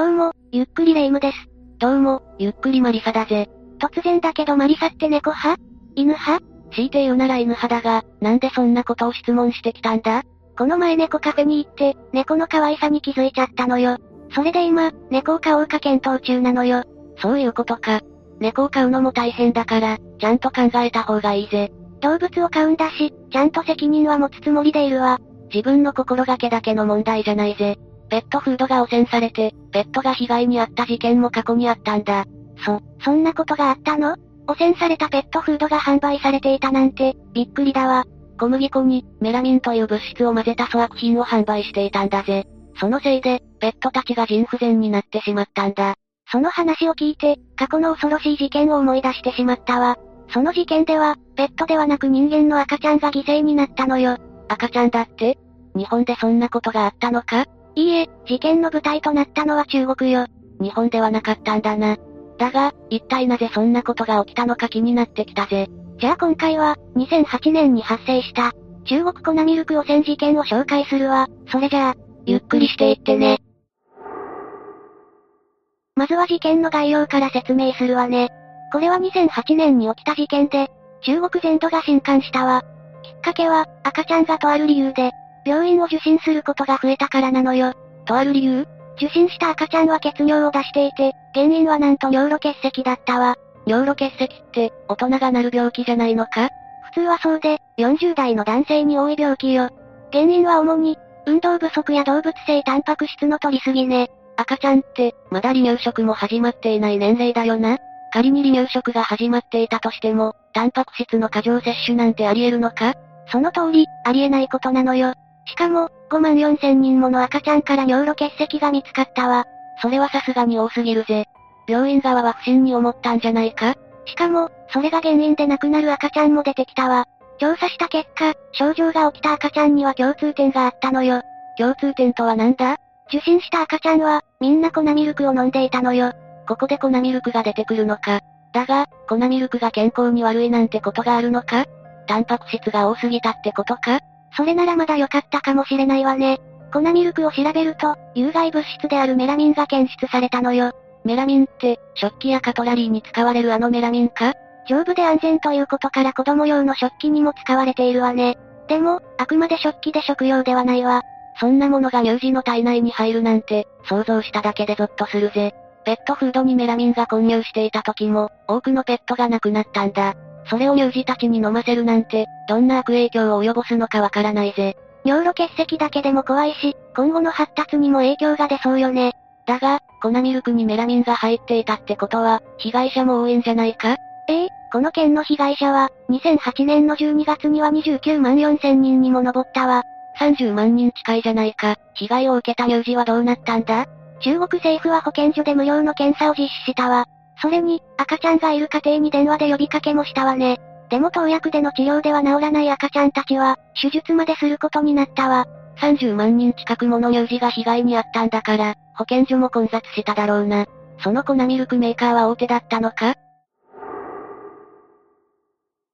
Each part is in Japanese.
どうも、ゆっくりレ夢ムです。どうも、ゆっくりマリサだぜ。突然だけどマリサって猫派？犬派？強いて言うなら犬派だが、なんでそんなことを質問してきたんだ？この前猫カフェに行って、猫の可愛さに気づいちゃったのよ。それで今、猫を飼おうか検討中なのよ。そういうことか。猫を飼うのも大変だから、ちゃんと考えた方がいいぜ。動物を飼うんだし、ちゃんと責任は持つつもりでいるわ。自分の心がけだけの問題じゃないぜ。ペットフードが汚染されて、ペットが被害に遭った事件も過去にあったんだ。そ、そんなことがあったの？汚染されたペットフードが販売されていたなんて、びっくりだわ。小麦粉に、メラミンという物質を混ぜた粗悪品を販売していたんだぜ。そのせいで、ペットたちが腎不全になってしまったんだ。その話を聞いて、過去の恐ろしい事件を思い出してしまったわ。その事件では、ペットではなく人間の赤ちゃんが犠牲になったのよ。赤ちゃんだって？日本でそんなことがあったのか？いいえ、事件の舞台となったのは中国よ。日本ではなかったんだな。だが、一体なぜそんなことが起きたのか気になってきたぜ。じゃあ今回は、2008年に発生した、中国粉ミルク汚染事件を紹介するわ。それじゃあ、ゆっくりしていってね。まずは事件の概要から説明するわね。これは2008年に起きた事件で、中国全土が震撼したわ。きっかけは、赤ちゃんがとある理由で、病院を受診することが増えたからなのよ。とある理由受診した赤ちゃんは血尿を出していて、原因はなんと尿路結石だったわ。尿路結石って、大人がなる病気じゃないのか？普通はそうで、40代の男性に多い病気よ。原因は主に、運動不足や動物性タンパク質の取りすぎね。赤ちゃんって、まだ離乳食も始まっていない年齢だよな。仮に離乳食が始まっていたとしても、タンパク質の過剰摂取なんてあり得るのか？その通り、ありえないことなのよ。しかも、5万4千人もの赤ちゃんから尿路結石が見つかったわ。それはさすがに多すぎるぜ。病院側は不審に思ったんじゃないか？しかも、それが原因で亡くなる赤ちゃんも出てきたわ。調査した結果、症状が起きた赤ちゃんには共通点があったのよ。共通点とは何だ？受診した赤ちゃんは、みんな粉ミルクを飲んでいたのよ。ここで粉ミルクが出てくるのか。だが、粉ミルクが健康に悪いなんてことがあるのか？タンパク質が多すぎたってことか？それならまだ良かったかもしれないわね。粉ミルクを調べると、有害物質であるメラミンが検出されたのよ。メラミンって、食器やカトラリーに使われるあのメラミンか？丈夫で安全ということから子供用の食器にも使われているわね。でも、あくまで食器で食用ではないわ。そんなものが乳児の体内に入るなんて、想像しただけでゾッとするぜ。ペットフードにメラミンが混入していた時も、多くのペットが亡くなったんだ。それを乳児たちに飲ませるなんて、どんな悪影響を及ぼすのかわからないぜ。尿路結石だけでも怖いし、今後の発達にも影響が出そうよね。だが、粉ミルクにメラミンが入っていたってことは、被害者も多いんじゃないか？ええこの件の被害者は、2008年の12月には29万4千人にも上ったわ。30万人近いじゃないか。被害を受けた乳児はどうなったんだ？中国政府は保健所で無料の検査を実施したわ。それに、赤ちゃんがいる家庭に電話で呼びかけもしたわね。でも投薬での治療では治らない赤ちゃんたちは、手術まですることになったわ。30万人近くもの乳児が被害に遭ったんだから、保健所も混雑しただろうな。その粉ミルクメーカーは大手だったのか？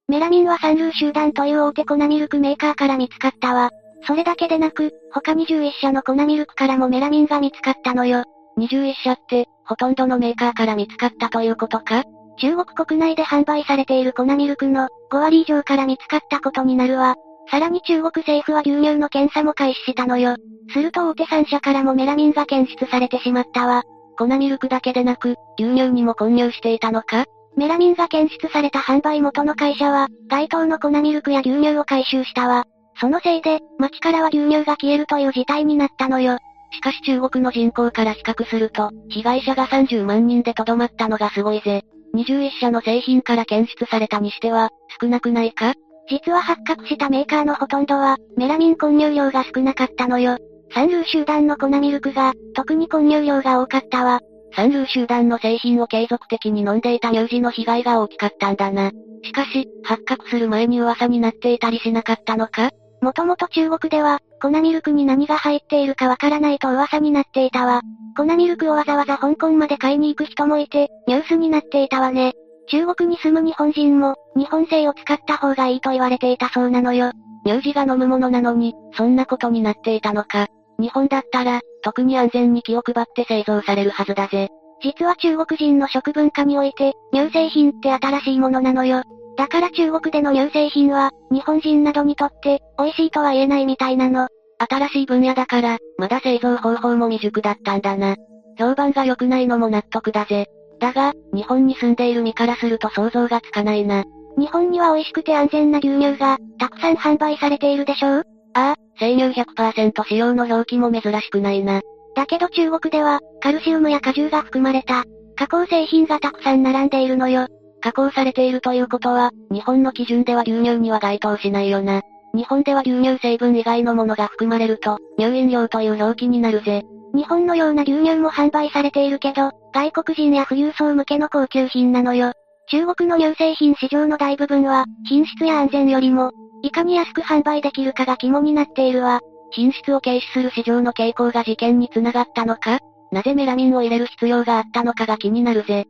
メラミンはサンルー集団という大手粉ミルクメーカーから見つかったわ。それだけでなく、他21社の粉ミルクからもメラミンが見つかったのよ。21社って、ほとんどのメーカーから見つかったということか？中国国内で販売されている粉ミルクの5割以上から見つかったことになるわ。さらに中国政府は牛乳の検査も開始したのよ。すると大手3社からもメラミンが検出されてしまったわ。粉ミルクだけでなく、牛乳にも混入していたのか？メラミンが検出された販売元の会社は、該当の粉ミルクや牛乳を回収したわ。そのせいで、街からは牛乳が消えるという事態になったのよ。しかし中国の人口から比較すると、被害者が30万人でとどまったのがすごいぜ。21社の製品から検出されたにしては、少なくないか？実は発覚したメーカーのほとんどは、メラミン混入量が少なかったのよ。サンルー集団の粉ミルクが、特に混入量が多かったわ。サンルー集団の製品を継続的に飲んでいた乳児の被害が大きかったんだな。しかし、発覚する前に噂になっていたりしなかったのか？もともと中国では、粉ミルクに何が入っているかわからないと噂になっていたわ。粉ミルクをわざわざ香港まで買いに行く人もいて、ニュースになっていたわね。中国に住む日本人も、日本製を使った方がいいと言われていたそうなのよ。乳児が飲むものなのに、そんなことになっていたのか。日本だったら、特に安全に気を配って製造されるはずだぜ。実は中国人の食文化において、乳製品って新しいものなのよ。だから中国での乳製品は、日本人などにとって、美味しいとは言えないみたいなの。新しい分野だから、まだ製造方法も未熟だったんだな。評判が良くないのも納得だぜ。だが、日本に住んでいる身からすると想像がつかないな。日本には美味しくて安全な牛乳が、たくさん販売されているでしょう？ああ、生乳100%使用の表記も珍しくないな。だけど中国では、カルシウムや果汁が含まれた、加工製品がたくさん並んでいるのよ。加工されているということは、日本の基準では牛乳には該当しないよな。日本では牛乳成分以外のものが含まれると、乳飲料という表記になるぜ。日本のような牛乳も販売されているけど、外国人や富裕層向けの高級品なのよ。中国の乳製品市場の大部分は、品質や安全よりも、いかに安く販売できるかが肝になっているわ。品質を軽視する市場の傾向が事件につながったのかなぜメラミンを入れる必要があったのかが気になるぜ。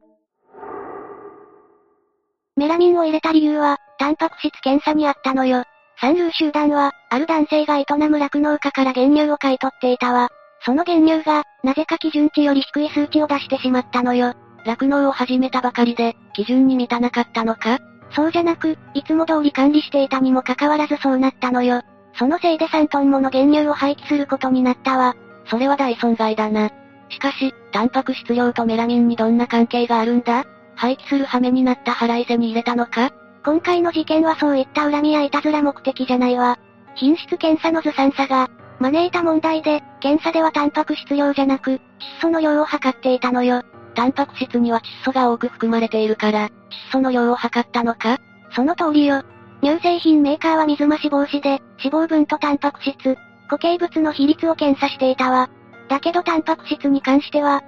メラミンを入れた理由は、タンパク質検査にあったのよ。三流集団は、ある男性が営む酪農家から原乳を買い取っていたわ。その原乳が、なぜか基準値より低い数値を出してしまったのよ。酪農を始めたばかりで、基準に満たなかったのか？そうじゃなく、いつも通り管理していたにもかかわらずそうなったのよ。そのせいで3トンもの原乳を廃棄することになったわ。それは大損害だな。しかし、タンパク質量とメラミンにどんな関係があるんだ？廃棄する羽目になった腹いせに入れたのか？今回の事件はそういった恨みやいたずら目的じゃないわ。品質検査のずさんさが、招いた問題で、検査ではタンパク質量じゃなく、窒素の量を測っていたのよ。タンパク質には窒素が多く含まれているから、窒素の量を測ったのか？その通りよ。乳製品メーカーは水増し防止で、脂肪分とタンパク質、固形物の比率を検査していたわ。だけどタンパク質に関しては、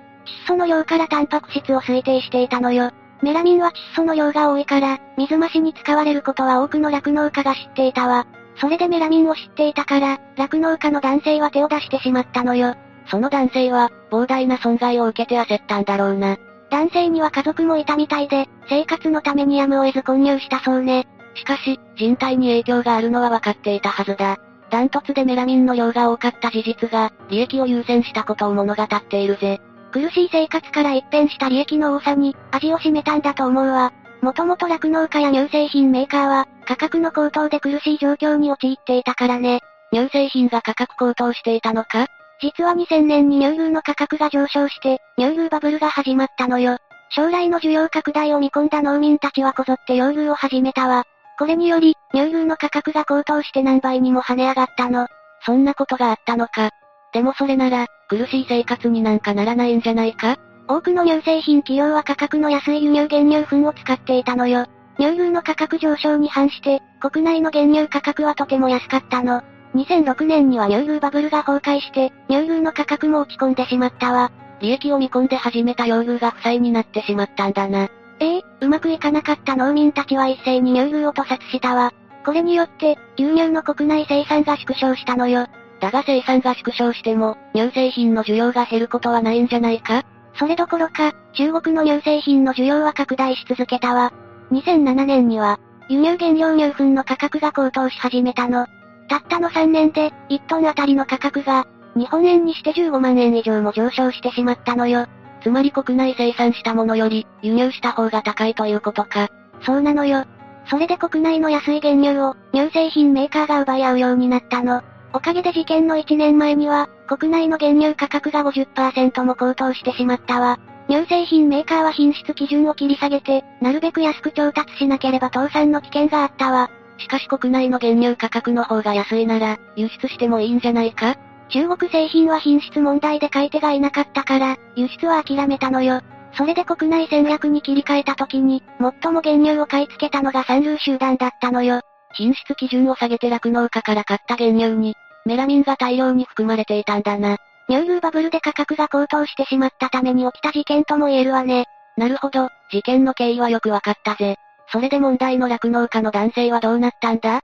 窒素の量からタンパク質を推定していたのよ。メラミンは窒素の量が多いから、水増しに使われることは多くの酪農家が知っていたわ。それでメラミンを知っていたから、酪農家の男性は手を出してしまったのよ。その男性は、膨大な損害を受けて焦ったんだろうな。男性には家族もいたみたいで、生活のためにやむを得ず混入したそうね。しかし、人体に影響があるのは分かっていたはずだ。ダントツでメラミンの量が多かった事実が、利益を優先したことを物語っているぜ。苦しい生活から一変した利益の多さに、味を占めたんだと思うわ。もともと酪農家や乳製品メーカーは、価格の高騰で苦しい状況に陥っていたからね。乳製品が価格高騰していたのか？実は2000年に乳牛の価格が上昇して、乳牛バブルが始まったのよ。将来の需要拡大を見込んだ農民たちはこぞって養牛を始めたわ。これにより、乳牛の価格が高騰して何倍にも跳ね上がったの。そんなことがあったのか。でもそれなら、苦しい生活になんかならないんじゃないか？多くの乳製品企業は価格の安い輸入原乳粉を使っていたのよ。乳牛の価格上昇に反して、国内の原乳価格はとても安かったの。2006年には乳牛バブルが崩壊して、乳牛の価格も落ち込んでしまったわ。利益を見込んで始めた養牛が負債になってしまったんだな。ええうまくいかなかった農民たちは一斉に乳牛を屠殺したわ。これによって、牛乳の国内生産が縮小したのよ。だが生産が縮小しても、乳製品の需要が減ることはないんじゃないか？それどころか、中国の乳製品の需要は拡大し続けたわ。2007年には、輸入原料乳粉の価格が高騰し始めたの。たったの3年で、1トンあたりの価格が、日本円にして15万円以上も上昇してしまったのよ。つまり国内生産したものより、輸入した方が高いということか。そうなのよ。それで国内の安い原乳を、乳製品メーカーが奪い合うようになったの。おかげで事件の1年前には、国内の原乳価格が50%も高騰してしまったわ。乳製品メーカーは品質基準を切り下げて、なるべく安く調達しなければ倒産の危険があったわ。しかし国内の原乳価格の方が安いなら、輸出してもいいんじゃないか？中国製品は品質問題で買い手がいなかったから、輸出は諦めたのよ。それで国内戦略に切り替えた時に、最も原乳を買い付けたのが三流集団だったのよ。品質基準を下げて酪農家から買った原乳に、メラミンが大量に含まれていたんだな。乳牛バブルで価格が高騰してしまったために起きた事件とも言えるわね。なるほど、事件の経緯はよくわかったぜ。それで問題の酪農家の男性はどうなったんだ？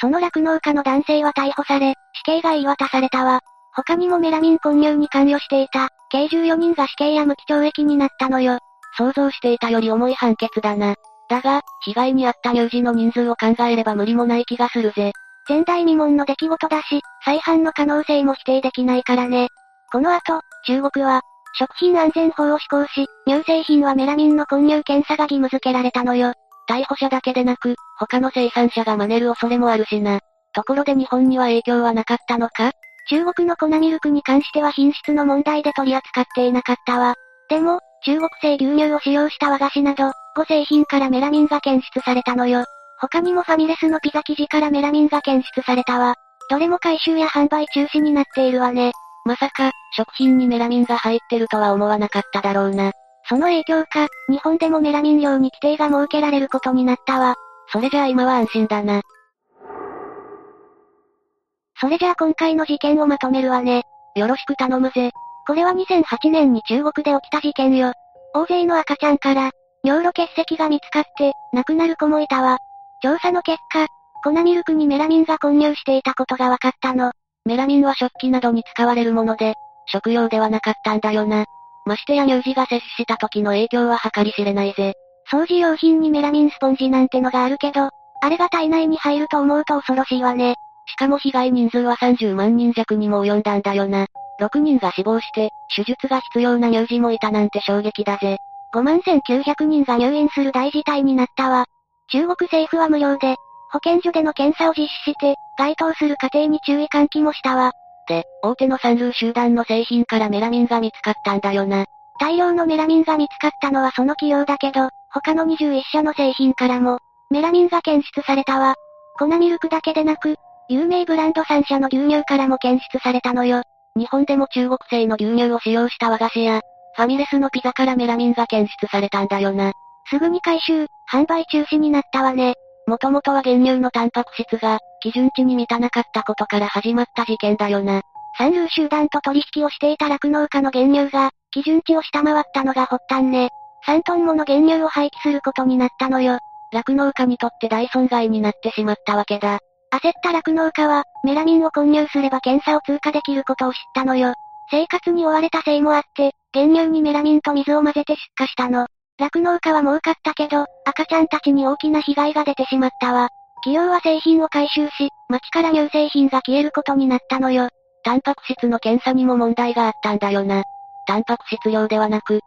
その酪農家の男性は逮捕され、死刑が言い渡されたわ。他にもメラミン混入に関与していた、計14人が死刑や無期懲役になったのよ。想像していたより重い判決だな。だが、被害に遭った乳児の人数を考えれば無理もない気がするぜ。前代未聞の出来事だし、再犯の可能性も否定できないからね。この後、中国は、食品安全法を施行し、乳製品はメラミンの混入検査が義務付けられたのよ。逮捕者だけでなく、他の生産者が真似る恐れもあるしな。ところで日本には影響はなかったのか？中国の粉ミルクに関しては品質の問題で取り扱っていなかったわ。でも、中国製牛乳を使用した和菓子など、5製品からメラミンが検出されたのよ。他にもファミレスのピザ生地からメラミンが検出されたわ。どれも回収や販売中止になっているわね。まさか、食品にメラミンが入ってるとは思わなかっただろうな。その影響か、日本でもメラミン量に規定が設けられることになったわ。それじゃあ今は安心だな。それじゃあ今回の事件をまとめるわね。よろしく頼むぜ。これは2008年に中国で起きた事件よ。大勢の赤ちゃんから、尿路結石が見つかって、亡くなる子もいたわ。調査の結果、粉ミルクにメラミンが混入していたことが分かったの。メラミンは食器などに使われるもので、食用ではなかったんだよな。ましてや乳児が摂取した時の影響は計り知れないぜ。掃除用品にメラミンスポンジなんてのがあるけど、あれが体内に入ると思うと恐ろしいわね。しかも被害人数は30万人弱にも及んだんだよな。6人が死亡して、手術が必要な乳児もいたなんて衝撃だぜ。5万1900人が入院する大事態になったわ。中国政府は無料で、保健所での検査を実施して、該当する家庭に注意喚起もしたわ。で、大手のサンルー集団の製品からメラミンが見つかったんだよな。大量のメラミンが見つかったのはその企業だけど、他の21社の製品からも、メラミンが検出されたわ。粉ミルクだけでなく、有名ブランド3社の牛乳からも検出されたのよ。日本でも中国製の牛乳を使用した和菓子や、ファミレスのピザからメラミンが検出されたんだよな。すぐに回収、販売中止になったわね。もともとは原乳のタンパク質が、基準値に満たなかったことから始まった事件だよな。三流集団と取引をしていた酪農家の原乳が、基準値を下回ったのが発端ね。3トンもの原乳を廃棄することになったのよ。酪農家にとって大損害になってしまったわけだ。焦った酪農家は、メラミンを混入すれば検査を通過できることを知ったのよ。生活に追われたせいもあって、原乳にメラミンと水を混ぜて出荷したの。酪農家は儲かったけど、赤ちゃんたちに大きな被害が出てしまったわ。企業は製品を回収し、町から乳製品が消えることになったのよ。タンパク質の検査にも問題があったんだよな。タンパク質量ではなく、窒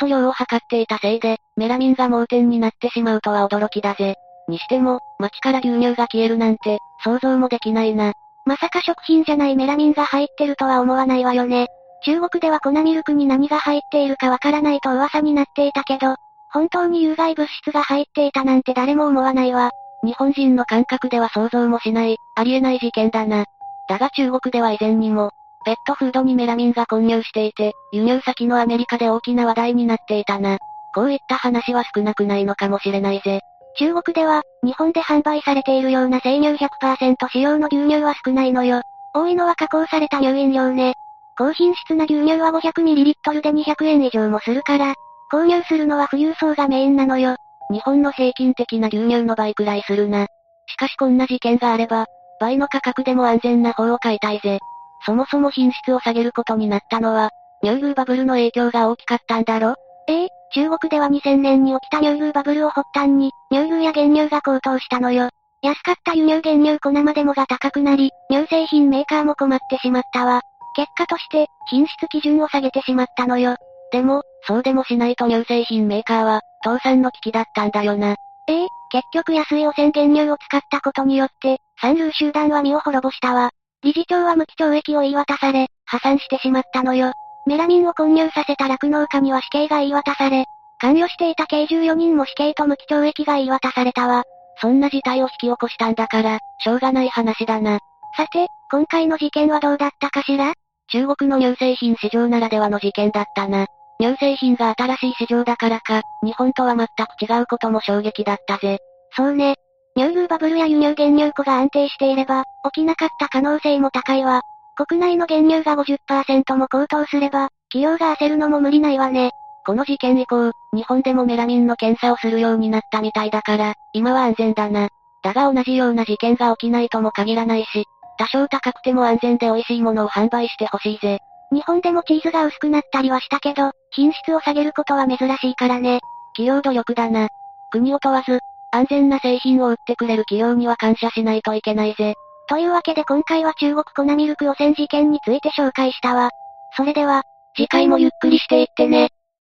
素量を測っていたせいで、メラミンが盲点になってしまうとは驚きだぜ。にしても、町から牛乳が消えるなんて、想像もできないな。まさか食品じゃないメラミンが入ってるとは思わないわよね。中国では粉ミルクに何が入っているかわからないと噂になっていたけど、本当に有害物質が入っていたなんて誰も思わないわ。日本人の感覚では想像もしない、ありえない事件だな。だが中国では以前にも、ペットフードにメラミンが混入していて、輸入先のアメリカで大きな話題になっていたな。こういった話は少なくないのかもしれないぜ。中国では、日本で販売されているような生乳100%使用の牛乳は少ないのよ。多いのは加工された乳飲料ね。高品質な牛乳は 500ml で200円以上もするから、購入するのは富裕層がメインなのよ。日本の平均的な牛乳の倍くらいするな。しかしこんな事件があれば、倍の価格でも安全な方を買いたいぜ。そもそも品質を下げることになったのは、乳牛バブルの影響が大きかったんだろ？ええ、中国では2000年に起きた乳牛バブルを発端に、乳牛や原乳が高騰したのよ。安かった輸入原乳粉までもが高くなり、乳製品メーカーも困ってしまったわ。結果として、品質基準を下げてしまったのよ。でも、そうでもしないと乳製品メーカーは、倒産の危機だったんだよな。ええ結局安い汚染原乳を使ったことによって、三流集団は身を滅ぼしたわ。理事長は無期懲役を言い渡され、破産してしまったのよ。メラミンを混入させた酪農家には死刑が言い渡され、関与していた計14人も死刑と無期懲役が言い渡されたわ。そんな事態を引き起こしたんだから、しょうがない話だな。さて、今回の事件はどうだったかしら？中国の乳製品市場ならではの事件だったな。乳製品が新しい市場だからか、日本とは全く違うことも衝撃だったぜ。そうね。乳牛バブルや輸入原乳庫が安定していれば、起きなかった可能性も高いわ。国内の原乳が50%も高騰すれば、企業が焦るのも無理ないわね。この事件以降、日本でもメラミンの検査をするようになったみたいだから、今は安全だな。だが同じような事件が起きないとも限らないし、多少高くても安全で美味しいものを販売してほしいぜ。日本でもチーズが薄くなったりはしたけど、品質を下げることは珍しいからね。企業努力だな。国を問わず、安全な製品を売ってくれる企業には感謝しないといけないぜ。というわけで今回は中国粉ミルク汚染事件について紹介したわ。それでは、次回もゆっくりしていってね。